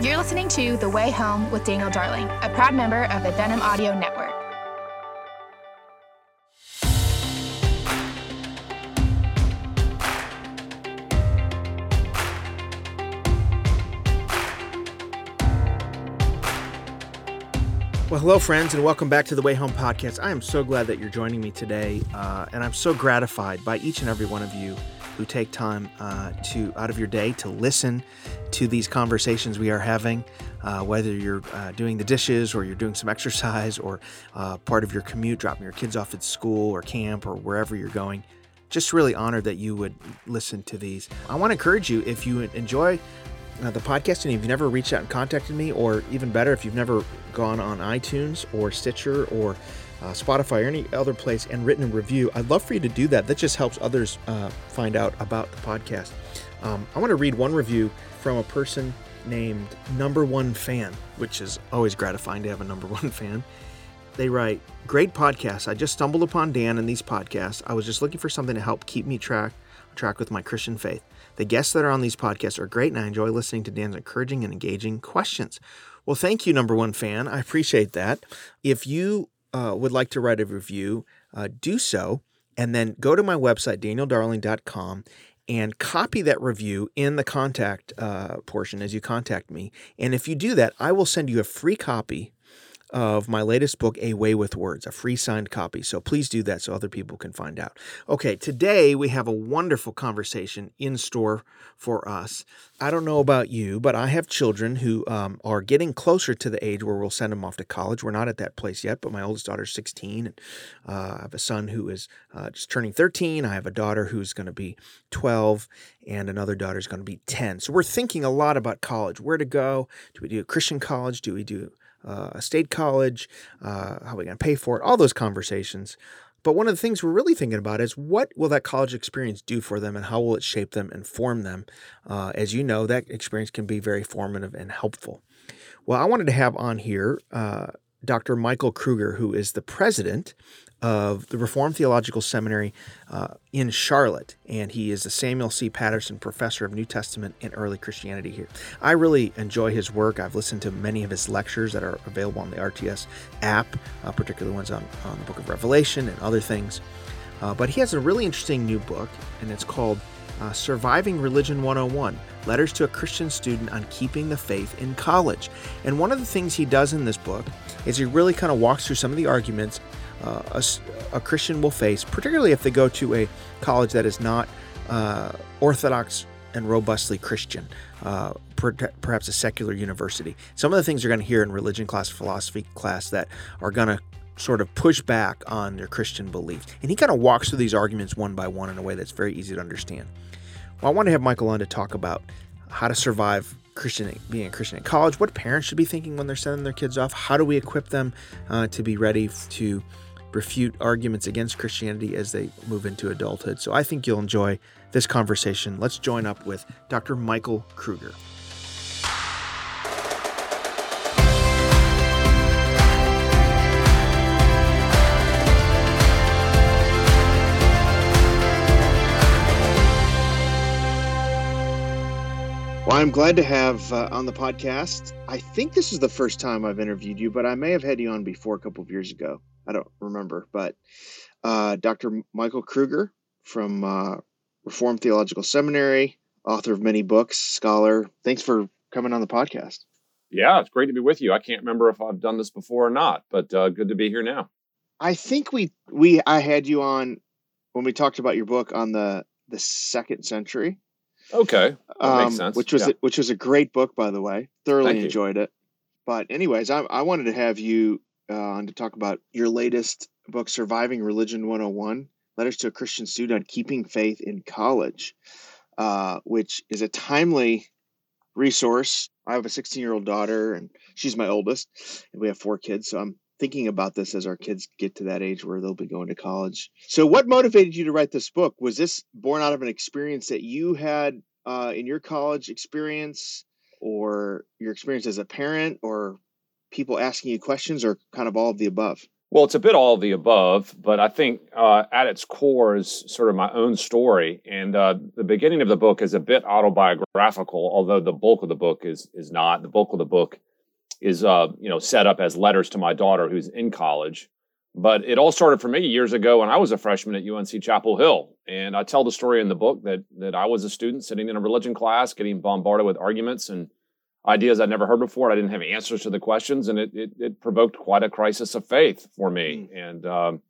You're listening to The Way Home with Daniel Darling, a proud member of the Denim Audio Network. Well, hello, friends, and welcome back to the Way Home podcast. I am so glad that you're joining me today, uh, and I'm so gratified by each and every one of you who take time uh, to out of your day to listen to these conversations we are having. Uh, whether you're uh, doing the dishes or you're doing some exercise or uh, part of your commute, dropping your kids off at school or camp or wherever you're going, just really honored that you would listen to these. I want to encourage you if you enjoy uh, the podcast and if you've never reached out and contacted me, or even better, if you've never gone on iTunes or Stitcher or uh, Spotify or any other place and written a review, I'd love for you to do that. That just helps others uh, find out about the podcast. Um, I want to read one review from a person named Number One Fan, which is always gratifying to have a number one fan. They write, Great podcast. I just stumbled upon Dan and these podcasts. I was just looking for something to help keep me track track with my Christian faith. The guests that are on these podcasts are great, and I enjoy listening to Dan's encouraging and engaging questions. Well, thank you, number one fan. I appreciate that. If you uh, would like to write a review, uh, do so, and then go to my website, danieldarling.com, and copy that review in the contact uh, portion as you contact me. And if you do that, I will send you a free copy of my latest book, A Way with Words, a free signed copy. So please do that so other people can find out. Okay, today we have a wonderful conversation in store for us. I don't know about you, but I have children who um, are getting closer to the age where we'll send them off to college. We're not at that place yet, but my oldest daughter's 16. And, uh, I have a son who is uh, just turning 13. I have a daughter who's going to be 12, and another daughter is going to be 10. So we're thinking a lot about college, where to go. Do we do a Christian college? Do we do uh, a state college, uh, how are we going to pay for it, all those conversations. But one of the things we're really thinking about is what will that college experience do for them and how will it shape them and form them? Uh, as you know, that experience can be very formative and helpful. Well, I wanted to have on here uh, Dr. Michael Kruger, who is the president of the Reformed Theological Seminary uh, in Charlotte, and he is the Samuel C. Patterson Professor of New Testament and Early Christianity here. I really enjoy his work. I've listened to many of his lectures that are available on the RTS app, uh, particularly ones on, on the book of Revelation and other things. Uh, but he has a really interesting new book, and it's called uh, Surviving Religion 101 Letters to a Christian Student on Keeping the Faith in College. And one of the things he does in this book is he really kind of walks through some of the arguments a, a, Christian will face, particularly if they go to a college that is not uh, orthodox and robustly Christian, uh, per, perhaps a secular university. Some of the things you're going to hear in religion class, philosophy class that are going to sort of push back on their Christian beliefs. And he kind of walks through these arguments one by one in a way that's very easy to understand. Well, I want to have Michael on to talk about how to survive Christian being a Christian in college, what parents should be thinking when they're sending their kids off, how do we equip them uh, to be ready to refute arguments against Christianity as they move into adulthood. So I think you'll enjoy this conversation. Let's join up with Dr. Michael Kruger. Well, I'm glad to have uh, on the podcast. I think this is the first time I've interviewed you, but I may have had you on before a couple of years ago. I don't remember, but uh, Dr. Michael Kruger from uh, Reformed Theological Seminary, author of many books, scholar. Thanks for coming on the podcast. Yeah, it's great to be with you. I can't remember if I've done this before or not, but uh, good to be here now. I think we we I had you on when we talked about your book on the the second century. Okay, that um, makes sense. Which was yeah. a, which was a great book, by the way. Thoroughly enjoyed it. But anyways, I, I wanted to have you uh, to talk about your latest book, Surviving Religion 101 Letters to a Christian Student on Keeping Faith in College, uh, which is a timely resource. I have a 16 year old daughter, and she's my oldest, and we have four kids. So I'm thinking about this as our kids get to that age where they'll be going to college. So, what motivated you to write this book? Was this born out of an experience that you had uh, in your college experience, or your experience as a parent, or people asking you questions or kind of all of the above? Well, it's a bit all of the above, but I think uh, at its core is sort of my own story, and uh, the beginning of the book is a bit autobiographical, although the bulk of the book is is not. The bulk of the book is uh, you know set up as letters to my daughter who's in college. But it all started for me years ago when I was a freshman at UNC Chapel Hill, and I tell the story in the book that that I was a student sitting in a religion class, getting bombarded with arguments and ideas I'd never heard before. I didn't have answers to the questions, and it it, it provoked quite a crisis of faith for me. Mm. And um,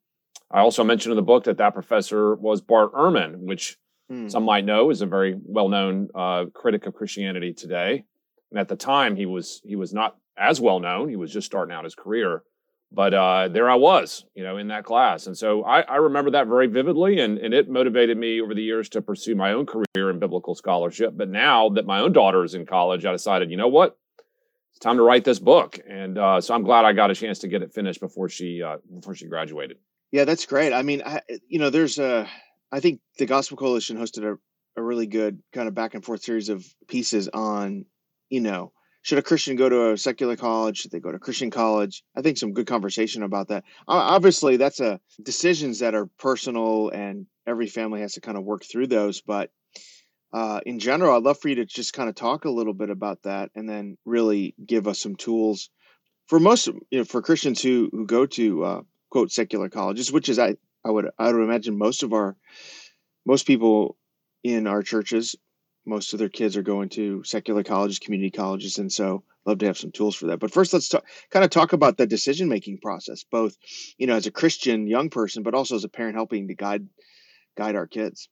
I also mentioned in the book that that professor was Bart Ehrman, which mm. some might know is a very well known uh, critic of Christianity today. And at the time, he was he was not as well known. He was just starting out his career. But uh, there I was, you know, in that class. And so I, I remember that very vividly. And, and it motivated me over the years to pursue my own career in biblical scholarship. But now that my own daughter is in college, I decided, you know what? It's time to write this book. And uh, so I'm glad I got a chance to get it finished before she uh, before she graduated. Yeah, that's great. I mean, I, you know, there's a, I think the Gospel Coalition hosted a, a really good kind of back and forth series of pieces on, you know, should a Christian go to a secular college? Should they go to Christian college? I think some good conversation about that. Obviously, that's a decisions that are personal, and every family has to kind of work through those. But uh, in general, I'd love for you to just kind of talk a little bit about that, and then really give us some tools for most, you know, for Christians who who go to uh, quote secular colleges, which is I I would I would imagine most of our most people in our churches most of their kids are going to secular colleges, community colleges, and so love to have some tools for that. But first, let's talk, kind of talk about the decision making process, both you know as a Christian young person, but also as a parent helping to guide guide our kids.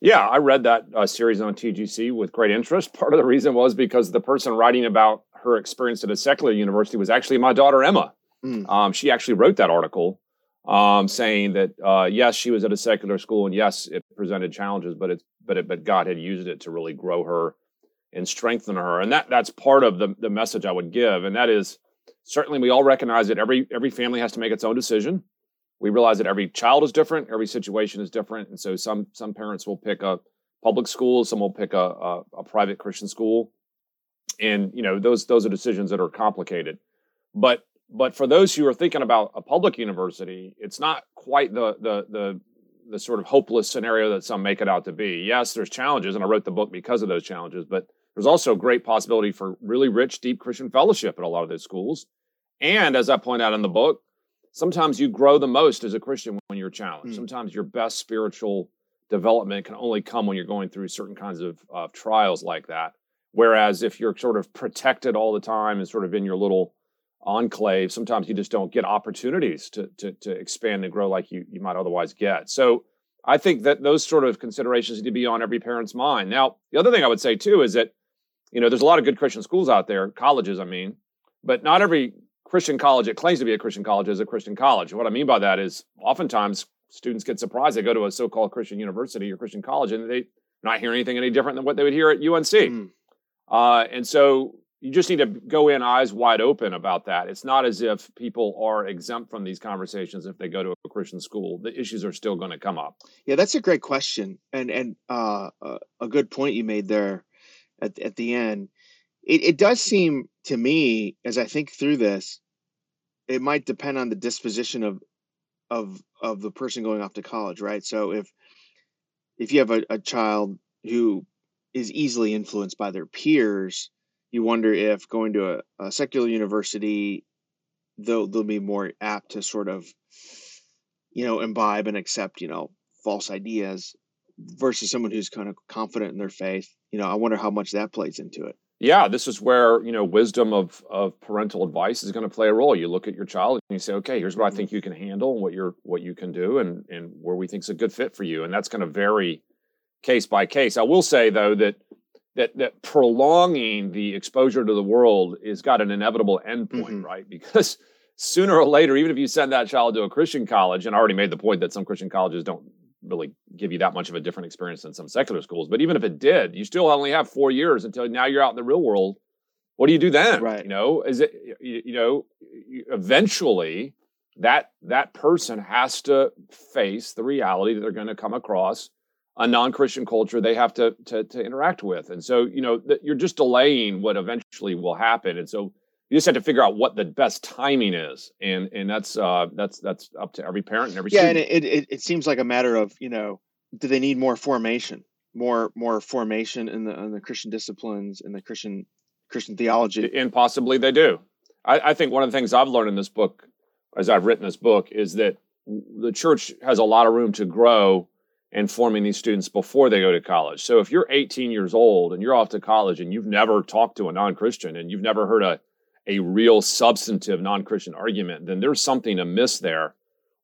Yeah, I read that uh, series on TGC with great interest. Part of the reason was because the person writing about her experience at a secular university was actually my daughter Emma. Mm. Um, she actually wrote that article um, saying that uh, yes, she was at a secular school, and yes, it presented challenges, but it's but it, but God had used it to really grow her and strengthen her, and that that's part of the the message I would give, and that is certainly we all recognize that every every family has to make its own decision. We realize that every child is different, every situation is different, and so some some parents will pick a public school, some will pick a, a, a private Christian school, and you know those those are decisions that are complicated, but but for those who are thinking about a public university, it's not quite the the the the sort of hopeless scenario that some make it out to be. Yes, there's challenges, and I wrote the book because of those challenges, but there's also great possibility for really rich, deep Christian fellowship at a lot of those schools. And as I point out in the book, sometimes you grow the most as a Christian when you're challenged. Mm. Sometimes your best spiritual development can only come when you're going through certain kinds of uh, trials like that. Whereas if you're sort of protected all the time and sort of in your little enclave, sometimes you just don't get opportunities to, to, to expand and grow like you, you might otherwise get. So I think that those sort of considerations need to be on every parent's mind. Now, the other thing I would say too is that, you know, there's a lot of good Christian schools out there, colleges, I mean, but not every Christian college that claims to be a Christian college is a Christian college. What I mean by that is oftentimes students get surprised. They go to a so-called Christian university or Christian college and they not hear anything any different than what they would hear at UNC. Mm. Uh, and so you just need to go in eyes wide open about that. It's not as if people are exempt from these conversations if they go to a Christian school. The issues are still going to come up. Yeah, that's a great question, and and uh, a good point you made there at at the end. It, it does seem to me, as I think through this, it might depend on the disposition of of of the person going off to college, right? So if if you have a, a child who is easily influenced by their peers you wonder if going to a, a secular university they'll they'll be more apt to sort of you know imbibe and accept you know false ideas versus someone who's kind of confident in their faith. You know i wonder how much that plays into it. Yeah this is where you know wisdom of of parental advice is going to play a role. You look at your child and you say okay here's what i think you can handle and what you're what you can do and and where we think is a good fit for you. And that's going to vary case by case. I will say though that that that prolonging the exposure to the world is got an inevitable endpoint, mm-hmm. right? Because sooner or later, even if you send that child to a Christian college, and I already made the point that some Christian colleges don't really give you that much of a different experience than some secular schools, but even if it did, you still only have four years until now you're out in the real world. What do you do then? Right. You know, is it you, you know eventually that that person has to face the reality that they're going to come across a non-Christian culture they have to, to, to interact with. And so, you know, you're just delaying what eventually will happen. And so, you just have to figure out what the best timing is, and and that's uh, that's that's up to every parent and every yeah, student. and it, it it seems like a matter of you know, do they need more formation, more more formation in the in the Christian disciplines in the Christian Christian theology, and possibly they do. I, I think one of the things I've learned in this book, as I've written this book, is that the church has a lot of room to grow in forming these students before they go to college. So if you're 18 years old and you're off to college and you've never talked to a non-Christian and you've never heard a a real substantive non-Christian argument, then there's something amiss there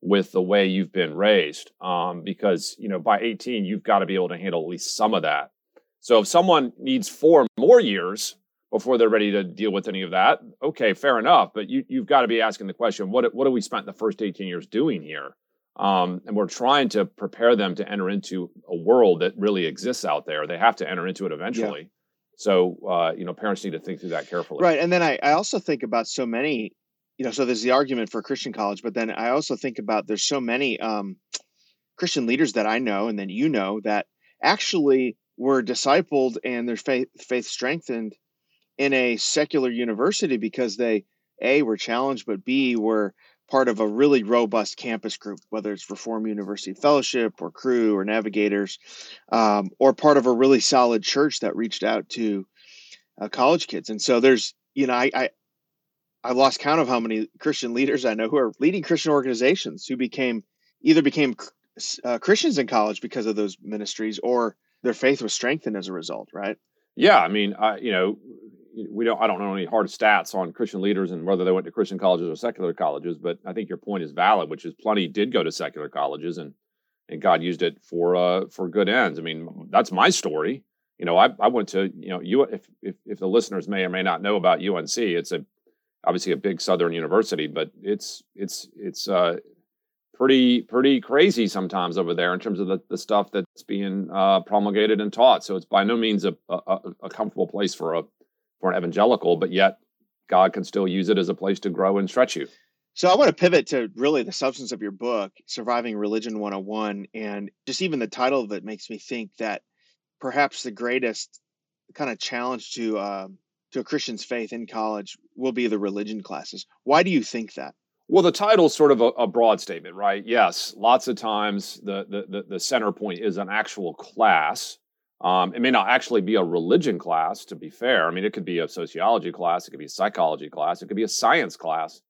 with the way you've been raised. Um, because you know by 18 you've got to be able to handle at least some of that. So if someone needs four more years before they're ready to deal with any of that, okay, fair enough. But you you've got to be asking the question: what what have we spent the first 18 years doing here? Um, and we're trying to prepare them to enter into a world that really exists out there. They have to enter into it eventually. Yeah. So, uh, you know, parents need to think through that carefully. Right. And then I, I also think about so many, you know, so there's the argument for Christian college, but then I also think about there's so many um, Christian leaders that I know and then you know that actually were discipled and their faith, faith strengthened in a secular university because they, A, were challenged, but B, were part of a really robust campus group, whether it's Reformed University Fellowship or Cru or Navigators, um, or part of a really solid church that reached out to uh, college kids. And so there's, you know, I, I I lost count of how many Christian leaders I know who are leading Christian organizations who became either became uh, Christians in college because of those ministries or their faith was strengthened as a result, right? Yeah, I mean, I, you know, we don't I don't know any hard stats on Christian leaders and whether they went to Christian colleges or secular colleges, but I think your point is valid, which is plenty did go to secular colleges and and God used it for uh for good ends. I mean, that's my story. You know, I I went to, you know, you if if if the listeners may or may not know about UNC, it's a obviously a big southern university, but it's it's it's uh pretty pretty crazy sometimes over there in terms of the, the stuff that's being uh, promulgated and taught. So it's by no means a, a, a comfortable place for a for an evangelical, but yet God can still use it as a place to grow and stretch you. So I want to pivot to really the substance of your book, Surviving Religion 101. And just even the title of it makes me think that perhaps the greatest kind of challenge to uh, to a Christian's faith in college will be the religion classes. Why do you think that? Well, the title is sort of a, a, broad statement, right? Yes, lots of times the, the the center point is an actual class, um, it may not actually be a religion class, to be fair. I mean, it could be a sociology class, it could be a psychology class, it could be a science class.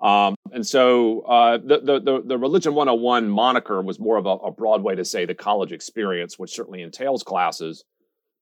Um, and so uh, the, the, the, the, Religion 101 moniker was more of a, a, broad way to say the college experience, which certainly entails classes,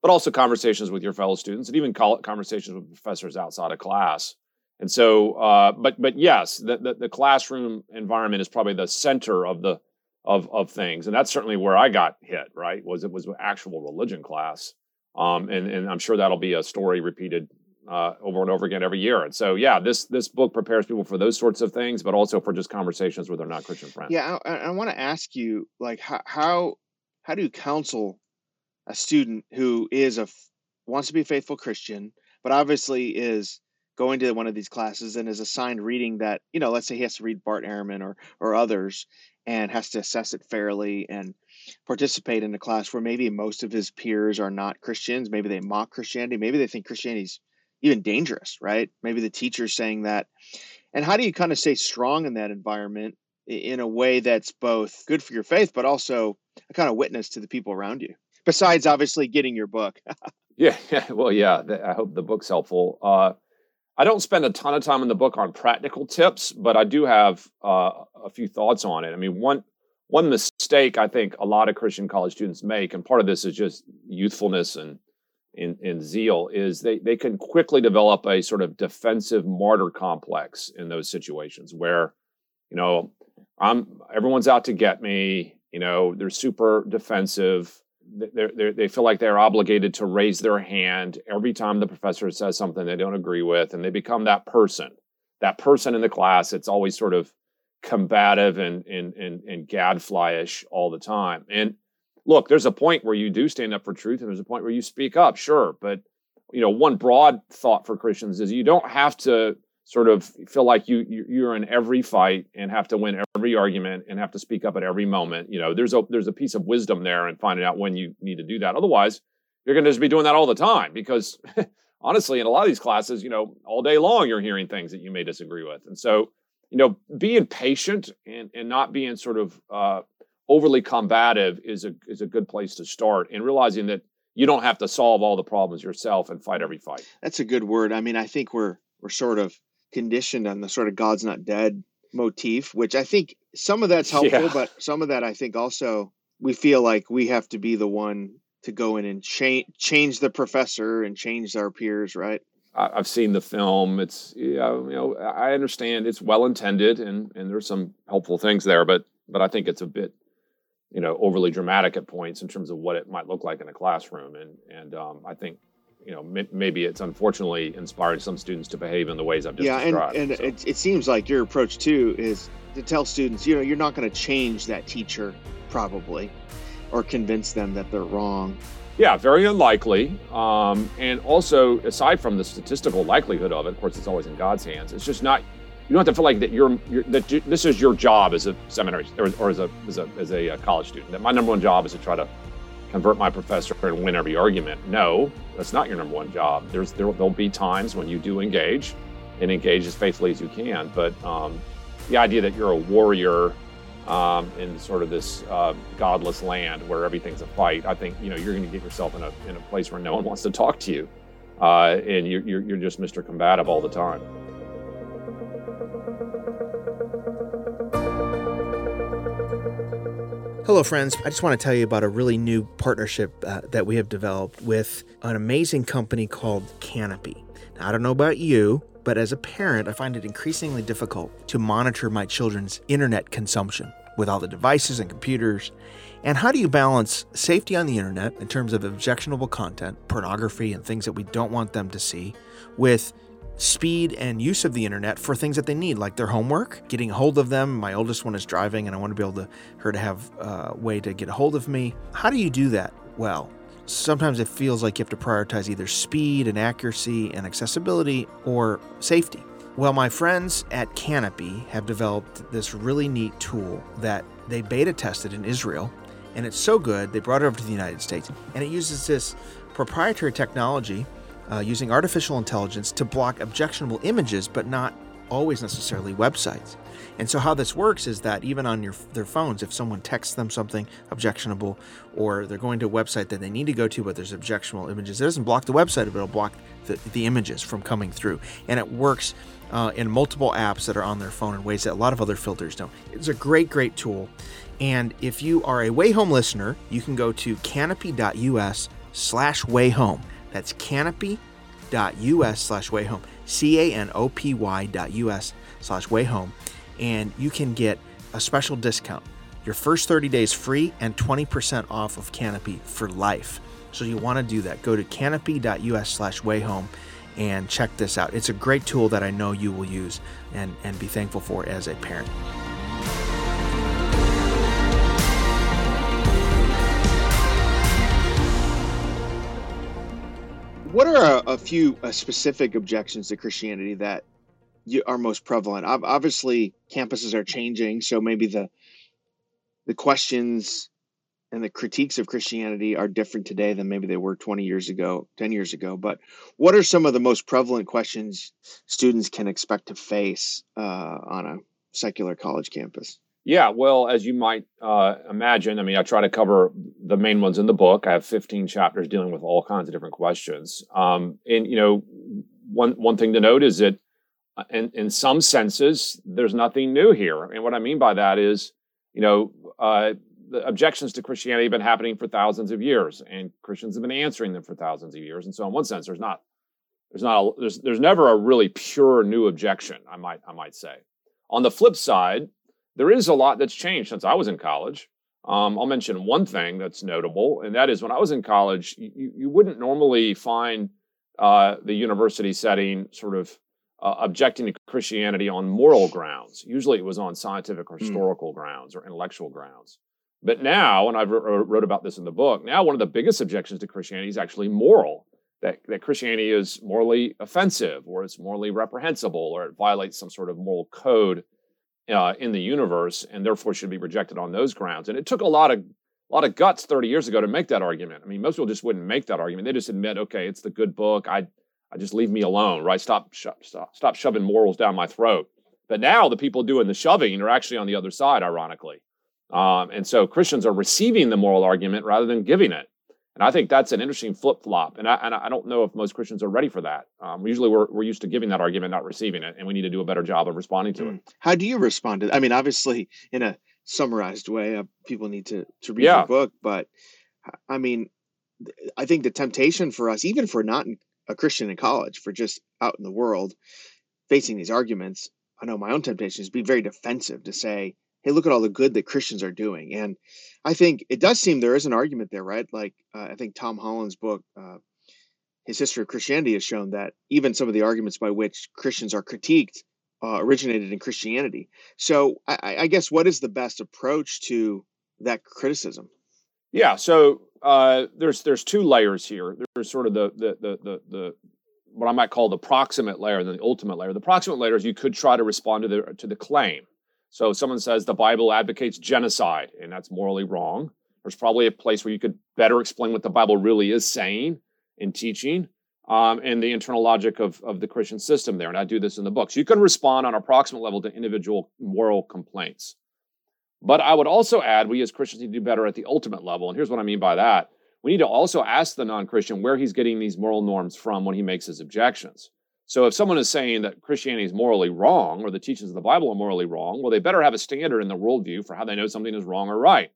but also conversations with your fellow students and even conversations with professors outside of class. And so, uh, but but yes, the, the, the classroom environment is probably the center of the of of things, and that's certainly where I got hit. Right, was it was an actual religion class, um, and and I'm sure that'll be a story repeated uh, over and over again every year. And so, yeah, this this book prepares people for those sorts of things, but also for just conversations with their non Christian friends. Yeah, I, I want to ask you, like, how how how do you counsel a student who is a wants to be a faithful Christian, but obviously is going to one of these classes and is assigned reading that you know let's say he has to read bart ehrman or or others and has to assess it fairly and participate in a class where maybe most of his peers are not christians. Maybe they mock christianity. Maybe they think christianity's even dangerous right? Maybe the teacher's saying that. And how do you kind of stay strong in that environment in a way that's both good for your faith but also a kind of witness to the people around you besides obviously getting your book? Yeah, yeah well yeah i hope the book's helpful. Uh I don't spend a ton of time in the book on practical tips, but I do have uh, a few thoughts on it. I mean, one one mistake I think a lot of Christian college students make, and part of this is just youthfulness and in, in zeal, is they they can quickly develop a sort of defensive martyr complex in those situations where, you know, I'm everyone's out to get me. You know, they're super defensive they're, they're, they feel like they're obligated to raise their hand every time the professor says something they don't agree with, and they become that person, that person in the class. It's always sort of combative and and and, and gadflyish all the time. And look, there's a point where you do stand up for truth, and there's a point where you speak up, sure. But you know, one broad thought for Christians is you don't have to sort of feel like you you're in every fight and have to win every argument and have to speak up at every moment. You know, there's a there's a piece of wisdom there in finding out when you need to do that. Otherwise, you're going to just be doing that all the time because honestly, in a lot of these classes, you know, all day long you're hearing things that you may disagree with. And so, you know, being patient and, and not being sort of uh, overly combative is a is a good place to start and realizing that you don't have to solve all the problems yourself and fight every fight. That's a good word. I mean, I think we're we're sort of conditioned on the sort of God's not dead motif, which I think some of that's helpful, yeah. but some of that I think also we feel like we have to be the one to go in and change change the professor and change our peers, right? I've seen the film. It's you know I understand it's well intended and and there's some helpful things there, but but I think it's a bit you know overly dramatic at points in terms of what it might look like in a classroom, and and um, I think you know m- maybe it's unfortunately inspired some students to behave in the ways I've just yeah, described. and, and so. it, it seems like your approach too is to tell students, you know, you're not going to change that teacher probably or convince them that they're wrong. Yeah, very unlikely. Um, and also, aside from the statistical likelihood of it, of course, it's always in God's hands. It's just not. You don't have to feel like that you're, you're that you, this is your job as a seminary or, or as a as a as a uh, college student. That my number one job is to try to convert my professor and win every argument. No, that's not your number one job. There's there, will be times when you do engage, and engage as faithfully as you can. But um, the idea that you're a warrior um, in sort of this uh, godless land where everything's a fight, I think you know you're going to get yourself in a in a place where no one wants to talk to you, uh, and you, you're you're just Mr. Combative all the time. Hello, friends. I just want to tell you about a really new partnership uh, that we have developed with an amazing company called Canopy. Now, I don't know about you, but as a parent, I find it increasingly difficult to monitor my children's internet consumption with all the devices and computers. And how do you balance safety on the internet in terms of objectionable content, pornography, and things that we don't want them to see, with speed and use of the internet for things that they need, like their homework, getting a hold of them. My oldest one is driving, and I want to be able to her to have a way to get a hold of me. How do you do that well? Sometimes it feels like you have to prioritize either speed and accuracy and accessibility or safety. Well, my friends at Canopy have developed this really neat tool that they beta tested in Israel, and it's so good they brought it over to the United States. And it uses this proprietary technology uh, using artificial intelligence to block objectionable images, but not always necessarily websites. And so how this works is that even on your their phones, if someone texts them something objectionable, or they're going to a website that they need to go to, but there's objectionable images, it doesn't block the website, but it'll block the, the images from coming through. And it works uh, in multiple apps that are on their phone in ways that a lot of other filters don't. It's a great, great tool. And if you are a Way Home listener, you can go to canopy.us slash way home. That's canopy.us slash way home. C A N O P Y dot US slash way home and you can get a special discount. Your first 30 days free and 20% off of Canopy for life. So you want to do that. Go to canopy.us slash wayhome and check this out. It's a great tool that I know you will use and, and be thankful for as a parent. What are a, a few uh, specific objections to Christianity that are most prevalent. Obviously, campuses are changing, so maybe the the questions and the critiques of Christianity are different today than maybe they were 20 years ago, 10 years ago. But what are some of the most prevalent questions students can expect to face uh, on a secular college campus? Yeah, well, as you might uh, imagine, I mean, I try to cover the main ones in the book. I have 15 chapters dealing with all kinds of different questions. Um, and you know, one one thing to note is that uh, in, in some senses, there's nothing new here. And what I mean by that is, you know, uh, the objections to Christianity have been happening for thousands of years, and Christians have been answering them for thousands of years. And so, in one sense, there's not, there's not, a, there's, there's never a really pure new objection. I might, I might say. On the flip side, there is a lot that's changed since I was in college. Um, I'll mention one thing that's notable, and that is when I was in college, you, you wouldn't normally find uh, the university setting sort of uh, objecting to Christianity on moral grounds. Usually it was on scientific or hmm. historical mm. grounds or intellectual grounds. But now, and I wrote about this in the book, now one of the biggest objections to Christianity is actually moral. That, that Christianity is morally offensive or it's morally reprehensible or it violates some sort of moral code uh, in the universe and therefore should be rejected on those grounds. And it took a lot of a lot of guts 30 years ago to make that argument. I mean, most people just wouldn't make that argument. They just admit, okay, it's the good book. I I just leave me alone, right? Stop, stop, stop shoving morals down my throat. But now the people doing the shoving are actually on the other side, ironically. Um, and so Christians are receiving the moral argument rather than giving it. And I think that's an interesting flip flop. And I, and I don't know if most Christians are ready for that. Um, usually we're, we're used to giving that argument, not receiving it. And we need to do a better job of responding to it. How do you respond to it? I mean, obviously, in a summarized way, uh, people need to, to read yeah. the book. But I mean, I think the temptation for us, even for not a Christian in college, for just out in the world facing these arguments, I know my own temptation is to be very defensive to say, hey, look at all the good that Christians are doing. And I think it does seem there is an argument there, right? Like uh, I think Tom Holland's book, uh, his history of Christianity, has shown that even some of the arguments by which Christians are critiqued uh, originated in Christianity. So I, I, guess what is the best approach to that criticism? Yeah. So uh, there's there's two layers here. There's sort of the the the the, the what I might call the proximate layer and the ultimate layer. The proximate layer is you could try to respond to the to the claim. So someone says the Bible advocates genocide, and that's morally wrong, there's probably a place where you could better explain what the Bible really is saying and teaching, um, and the internal logic of, of the Christian system there. And I do this in the book. So you can respond on a proximate level to individual moral complaints. But I would also add we as Christians need to do better at the ultimate level. And here's what I mean by that. We need to also ask the non Christian where he's getting these moral norms from when he makes his objections. So if someone is saying that Christianity is morally wrong or the teachings of the Bible are morally wrong, well, they better have a standard in the worldview for how they know something is wrong or right.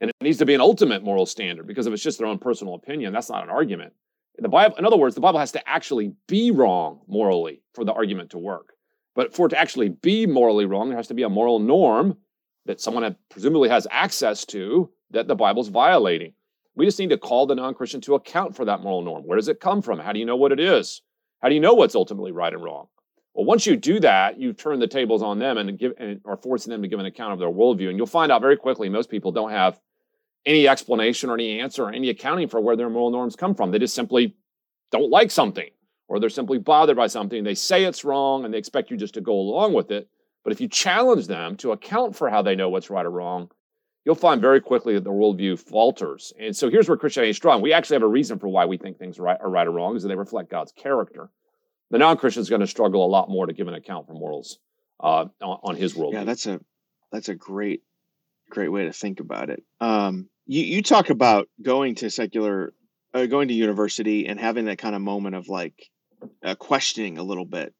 And it needs to be an ultimate moral standard because if it's just their own personal opinion, that's not an argument. The Bible, in other words, the Bible has to actually be wrong morally for the argument to work. But for it to actually be morally wrong, there has to be a moral norm that someone presumably has access to that the Bible's violating. We just need to call the non Christian to account for that moral norm. Where does it come from? How do you know what it is? How do you know what's ultimately right and wrong? Well, once you do that, you turn the tables on them and give and are forcing them to give an account of their worldview. And you'll find out very quickly most people don't have any explanation or any answer or any accounting for where their moral norms come from. They just simply don't like something or they're simply bothered by something. They say it's wrong and they expect you just to go along with it. But if you challenge them to account for how they know what's right or wrong, you'll find very quickly that the worldview falters. And so here's where Christianity is strong. We actually have a reason for why we think things are right, are right or wrong, is that they reflect God's character. The non-Christian is going to struggle a lot more to give an account for morals uh, on, on, his worldview. Yeah, that's a that's a great great way to think about it. Um, you you talk about going to secular, uh, going to university, and having that kind of moment of like uh, questioning a little bit.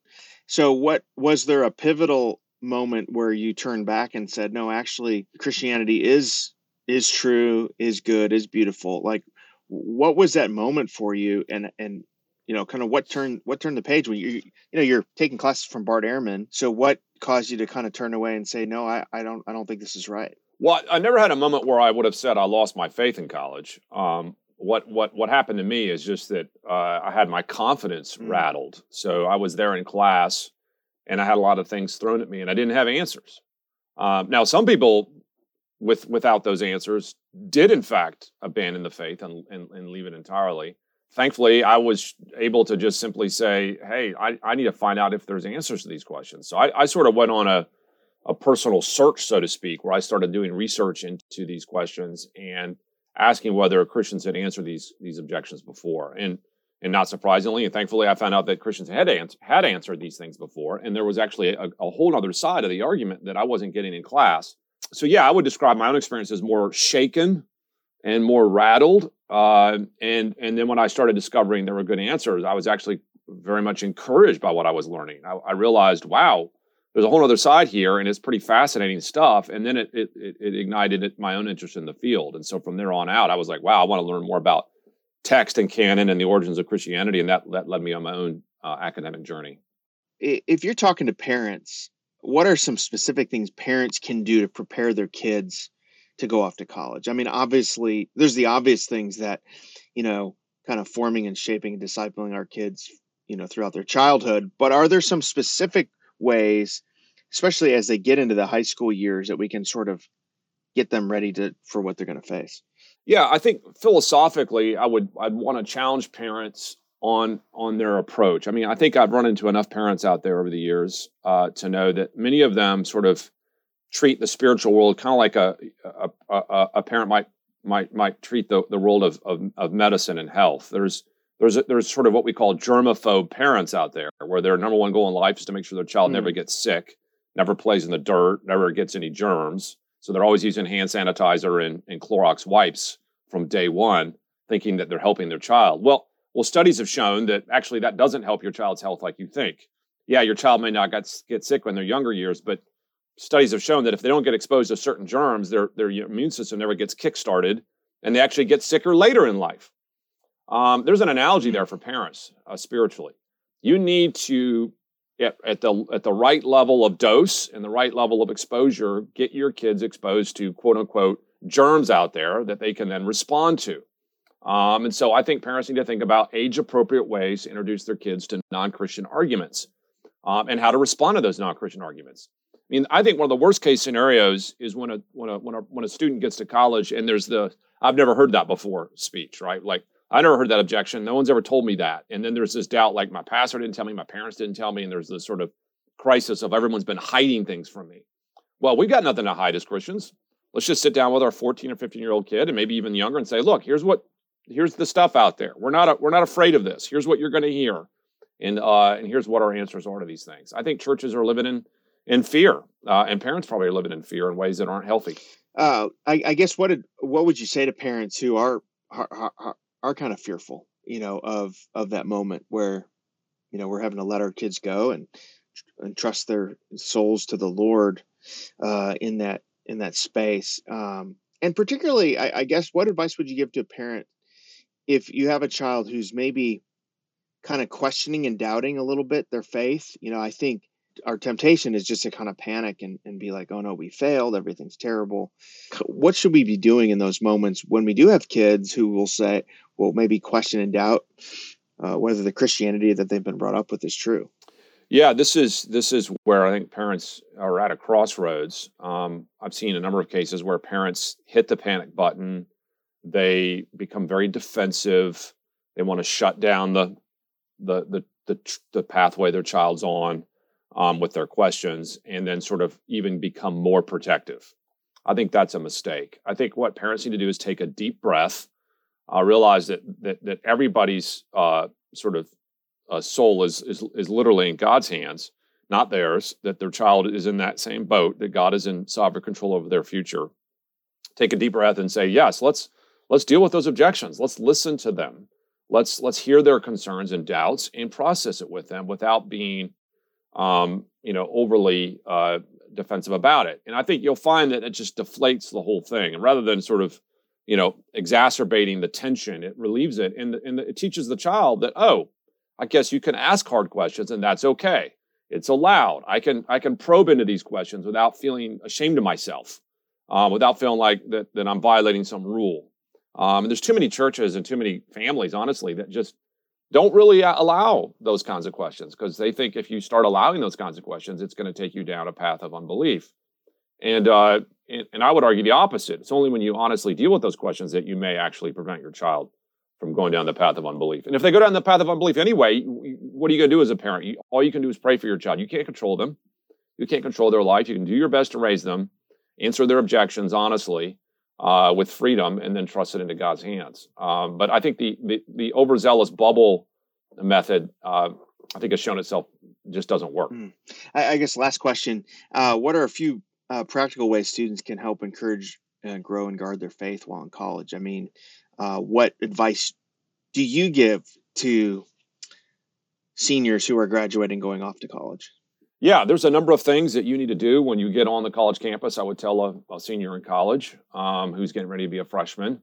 So, what was there a pivotal moment where you turned back and said, no, actually Christianity is is true, is good, is beautiful. Like what was that moment for you and and you know kind of what turned what turned the page when you you know you're taking classes from Bart Ehrman. So what caused you to kind of turn away and say, no, I, I don't I don't think this is right? Well, I never had a moment where I would have said I lost my faith in college. Um, what what what happened to me is just that uh, I had my confidence mm. rattled. So I was there in class and I had a lot of things thrown at me, and I didn't have answers. Um, now, some people with without those answers did in fact abandon the faith and, and, and, leave it entirely. Thankfully, I was able to just simply say, "Hey, I, I need to find out if there's answers to these questions." So I, I sort of went on a a personal search, so to speak, where I started doing research into these questions and asking whether Christians had answered these these objections before. And and not surprisingly, and thankfully, I found out that Christians had ans- had answered these things before, and there was actually a, a whole other side of the argument that I wasn't getting in class. So yeah, I would describe my own experience as more shaken and more rattled. Uh, and and then when I started discovering there were good answers, I was actually very much encouraged by what I was learning. I, I realized, wow, there's a whole other side here, and it's pretty fascinating stuff. And then it it, it ignited my own interest in the field. And so from there on out, I was like, wow, I want to learn more about text and canon and the origins of Christianity, and that that led me on my own uh, academic journey. If you're talking to parents, what are some specific things parents can do to prepare their kids to go off to college? I mean, obviously, there's the obvious things that you know, kind of forming and shaping and discipling our kids, you know, throughout their childhood. But are there some specific ways, especially as they get into the high school years, that we can sort of get them ready to for what they're going to face? Yeah, I think philosophically, I would I'd want to challenge parents on on their approach. I mean, I think I've run into enough parents out there over the years uh, to know that many of them sort of treat the spiritual world kind of like a a, a, a parent might might might treat the, the world of, of, of medicine and health. There's there's a, there's sort of what we call germaphobe parents out there, where their number one goal in life is to make sure their child mm. never gets sick, never plays in the dirt, never gets any germs. So they're always using hand sanitizer and, and Clorox wipes from day one, thinking that they're helping their child. Well, well, studies have shown that actually that doesn't help your child's health like you think. Yeah, your child may not get, get sick when they're younger years, but studies have shown that if they don't get exposed to certain germs, their, their immune system never gets kickstarted and they actually get sicker later in life. Um, there's an analogy there for parents uh, spiritually. You need to, at, at, the at the right level of dose and the right level of exposure, get your kids exposed to quote unquote germs out there that they can then respond to. Um, and so I think parents need to think about age appropriate ways to introduce their kids to non Christian arguments um, and how to respond to those non Christian arguments. I mean, I think one of the worst case scenarios is when a when a when a when a student gets to college and there's the I've never heard that before speech, right? Like I never heard that objection. No one's ever told me that. And then there's this doubt like my pastor didn't tell me, my parents didn't tell me. And there's this sort of crisis of everyone's been hiding things from me. Well, we've got nothing to hide as Christians. Let's just sit down with our 14 or 15 year old kid and maybe even younger and say, look, here's what, here's the stuff out there. We're not, a, we're not afraid of this. Here's what you're going to hear. And, uh, and here's what our answers are to these things. I think churches are living in, in fear uh, and parents probably are living in fear in ways that aren't healthy. Uh, I, I, guess what did, what would you say to parents who are, are, are are kind of fearful, you know, of of that moment where, you know, we're having to let our kids go and and trust their souls to the Lord uh, in that in that space. Um, and particularly, I, I guess, what advice would you give to a parent if you have a child who's maybe kind of questioning and doubting a little bit their faith? You know, I think our temptation is just to kind of panic and, and be like, oh no, we failed, everything's terrible. What should we be doing in those moments when we do have kids who will say, well, maybe question and doubt uh, whether the Christianity that they've been brought up with is true? Yeah, this is this is where I think parents are at a crossroads. Um, I've seen a number of cases where parents hit the panic button, they become very defensive, they want to shut down the the the the, the pathway their child's on um, with their questions and then sort of even become more protective. I think that's a mistake. I think what parents need to do is take a deep breath, uh, realize that that, that everybody's uh, sort of uh, soul is, is is literally in God's hands, not theirs. That their child is in that same boat. That God is in sovereign control over their future. Take a deep breath and say, "Yes, let's let's deal with those objections. Let's listen to them. Let's let's hear their concerns and doubts and process it with them without being um, you know, overly uh, defensive about it. And I think you'll find that it just deflates the whole thing. And rather than sort of, you know, exacerbating the tension, it relieves it. And, and it teaches the child that, oh, I guess you can ask hard questions and that's okay. It's allowed. I can I can probe into these questions without feeling ashamed of myself, uh, without feeling like that, that I'm violating some rule. Um, and there's too many churches and too many families, honestly, that just don't really uh, allow those kinds of questions because they think if you start allowing those kinds of questions, it's going to take you down a path of unbelief. And, uh, and, and I would argue the opposite. It's only when you honestly deal with those questions that you may actually prevent your child from going down the path of unbelief. And if they go down the path of unbelief anyway, what are you going to do as a parent? You, all you can do is pray for your child. You can't control them. You can't control their life. You can do your best to raise them, answer their objections honestly, uh, with freedom and then trust it into God's hands. Um, but I think the, the, the overzealous bubble method, uh, I think has shown itself just doesn't work. Mm. I, I, guess last question: uh, What are a few uh, practical ways students can help encourage, and grow, and guard their faith while in college? I mean, uh, what advice do you give to seniors who are graduating, going off to college? Yeah, there's a number of things that you need to do when you get on the college campus. I would tell a, a senior in college um, who's getting ready to be a freshman.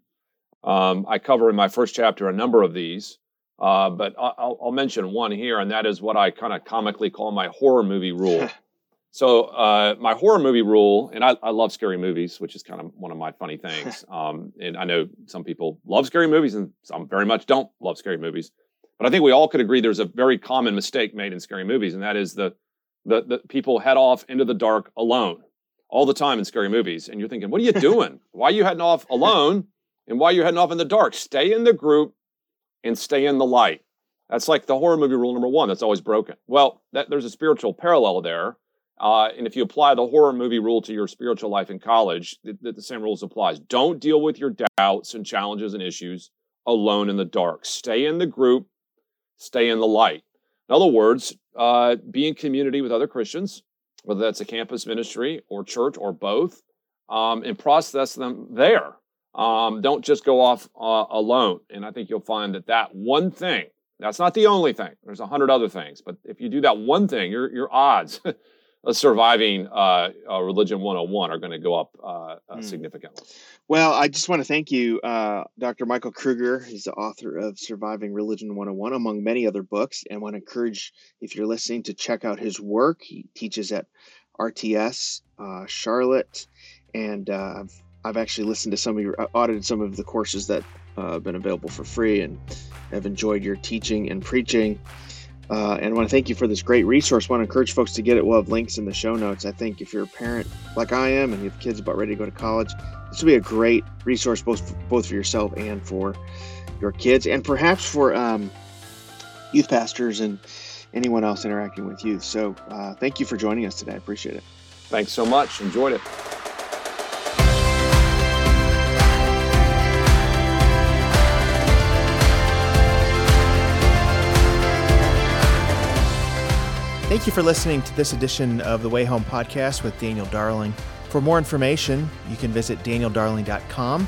Um, I cover in my first chapter a number of these, uh, but I'll, I'll, mention one here, and that is what I kind of comically call my horror movie rule. so, uh, my horror movie rule, and I, I, love scary movies, which is kind of one of my funny things. Um, and I know some people love scary movies, and some very much don't love scary movies. But I think we all could agree there's a very common mistake made in scary movies, and that is the the people head off into the dark alone all the time in scary movies. And you're thinking, what are you doing? why are you heading off alone? And why are you heading off in the dark? Stay in the group and stay in the light. That's like the horror movie rule number one that's always broken. Well, that, there's a spiritual parallel there. Uh, and if you apply the horror movie rule to your spiritual life in college, the, the same rules applies. Don't deal with your doubts and challenges and issues alone in the dark. Stay in the group, stay in the light. In other words, uh, be in community with other Christians, whether that's a campus ministry or church or both, um, and process them there. Um, don't just go off uh, alone. And I think you'll find that that one thing, that's not the only thing. There's a hundred other things, but if you do that one thing, your your odds surviving uh, uh, religion 101 are going to go up uh, mm. significantly. Well, I just want to thank you, uh, Dr. Michael Kruger. He's the author of Surviving Religion 101, among many other books. And want to encourage, if you're listening, to check out his work. He teaches at RTS uh, Charlotte, and uh, I've I've actually listened to some of your audited some of the courses that have been available for free, and have enjoyed your teaching and preaching. Uh, and I want to thank you for this great resource. I want to encourage folks to get it. We'll have links in the show notes. I think if you're a parent like I am and you have kids about ready to go to college, this will be a great resource both both for yourself and for your kids, and perhaps for um, youth pastors and anyone else interacting with youth. So, uh, thank you for joining us today. I appreciate it. Thanks so much. Enjoyed it. Thank you for listening to this edition of the Way Home podcast with Daniel Darling. For more information, you can visit danieldarling.com.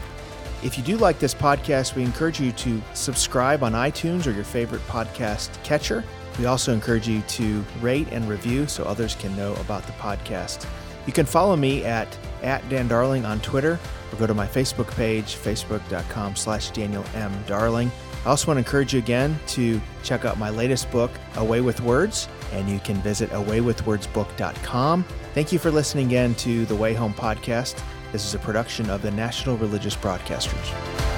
If you do like this podcast, we encourage you to subscribe on iTunes or your favorite podcast catcher. We also encourage you to rate and review so others can know about the podcast. You can follow me at, at Dan Darling on Twitter or go to my Facebook page, facebook.com slash Daniel M. Darling. I also want to encourage you again to check out my latest book, A Way with Words and you can visit awaywithwordsbook.com. Thank you for listening again to the Way Home podcast. This is a production of the National Religious Broadcasters.